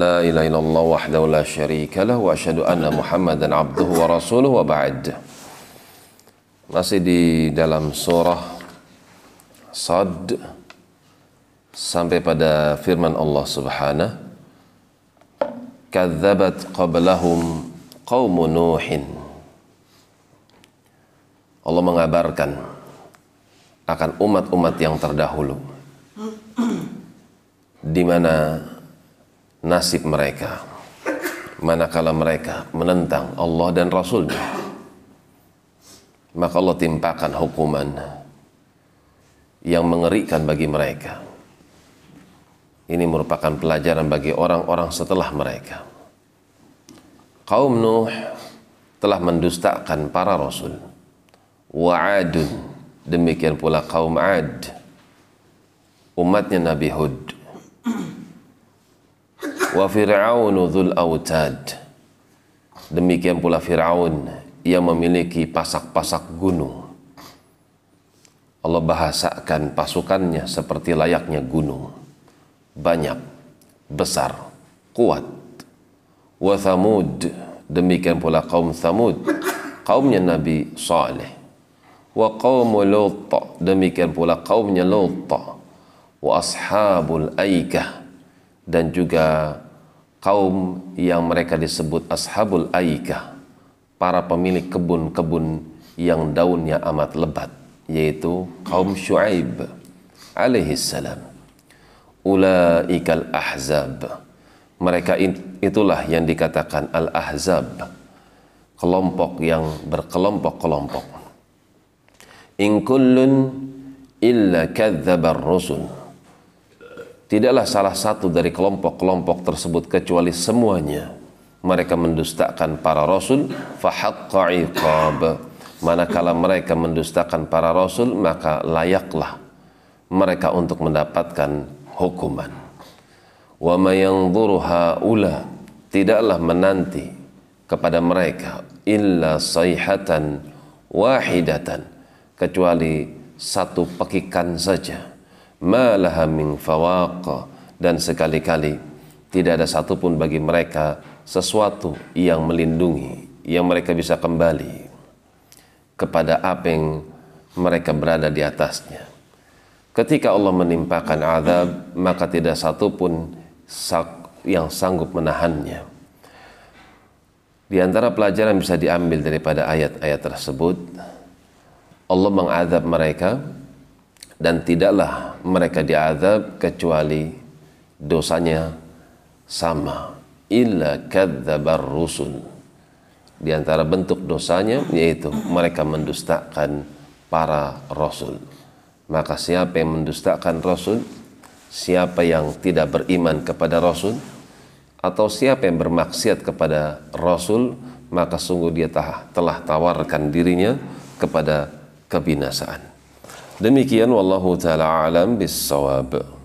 La ilaha illallah wahdahu la syarika lah wa asyhadu anna Muhammadan abduhu wa rasuluhu wa ba'd. masih di dalam surah Sad sampai pada firman Allah Subhanahu kadzabat qablahum qaum nuhin Allah mengabarkan akan umat-umat yang terdahulu di mana nasib mereka. Manakala mereka menentang Allah dan Rasulnya maka Allah timpakan hukuman yang mengerikan bagi mereka. Ini merupakan pelajaran bagi orang-orang setelah mereka. Kaum Nuh telah mendustakan para rasul. Wa'adun demikian pula kaum Ad umatnya Nabi Hud wa fir'aunu dzul autad demikian pula Fir'aun yang memiliki pasak-pasak gunung. Allah bahasakan pasukannya seperti layaknya gunung. Banyak besar kuat. Wa thamud demikian pula kaum thamud kaumnya Nabi Saleh. Wa qaum Lut demikian pula kaumnya Lut. Wa ashabul aikah dan juga kaum yang mereka disebut ashabul aikah para pemilik kebun-kebun yang daunnya amat lebat yaitu kaum Syuaib alaihi salam. Ulaikal ahzab mereka itulah yang dikatakan al ahzab kelompok yang berkelompok-kelompok. In kullun illa kadzabar rusul Tidaklah salah satu dari kelompok-kelompok tersebut kecuali semuanya mereka mendustakan para rasul fahaqqa iqab. Manakala mereka mendustakan para rasul maka layaklah mereka untuk mendapatkan hukuman. Wa mayanzuru haula tidaklah menanti kepada mereka illa sayhatan wahidatan kecuali satu pekikan saja dan sekali-kali tidak ada satupun bagi mereka sesuatu yang melindungi yang mereka bisa kembali kepada apa yang mereka berada di atasnya. Ketika Allah menimpakan azab maka tidak satupun yang sanggup menahannya. Di antara pelajaran bisa diambil daripada ayat-ayat tersebut Allah mengazab mereka dan tidaklah mereka diazab kecuali dosanya sama. Illa kadzabar rusul. Di antara bentuk dosanya yaitu mereka mendustakan para rasul. Maka siapa yang mendustakan rasul? Siapa yang tidak beriman kepada rasul? Atau siapa yang bermaksiat kepada rasul? Maka sungguh dia telah tawarkan dirinya kepada kebinasaan Demikian wallahu taala alam bis sawab.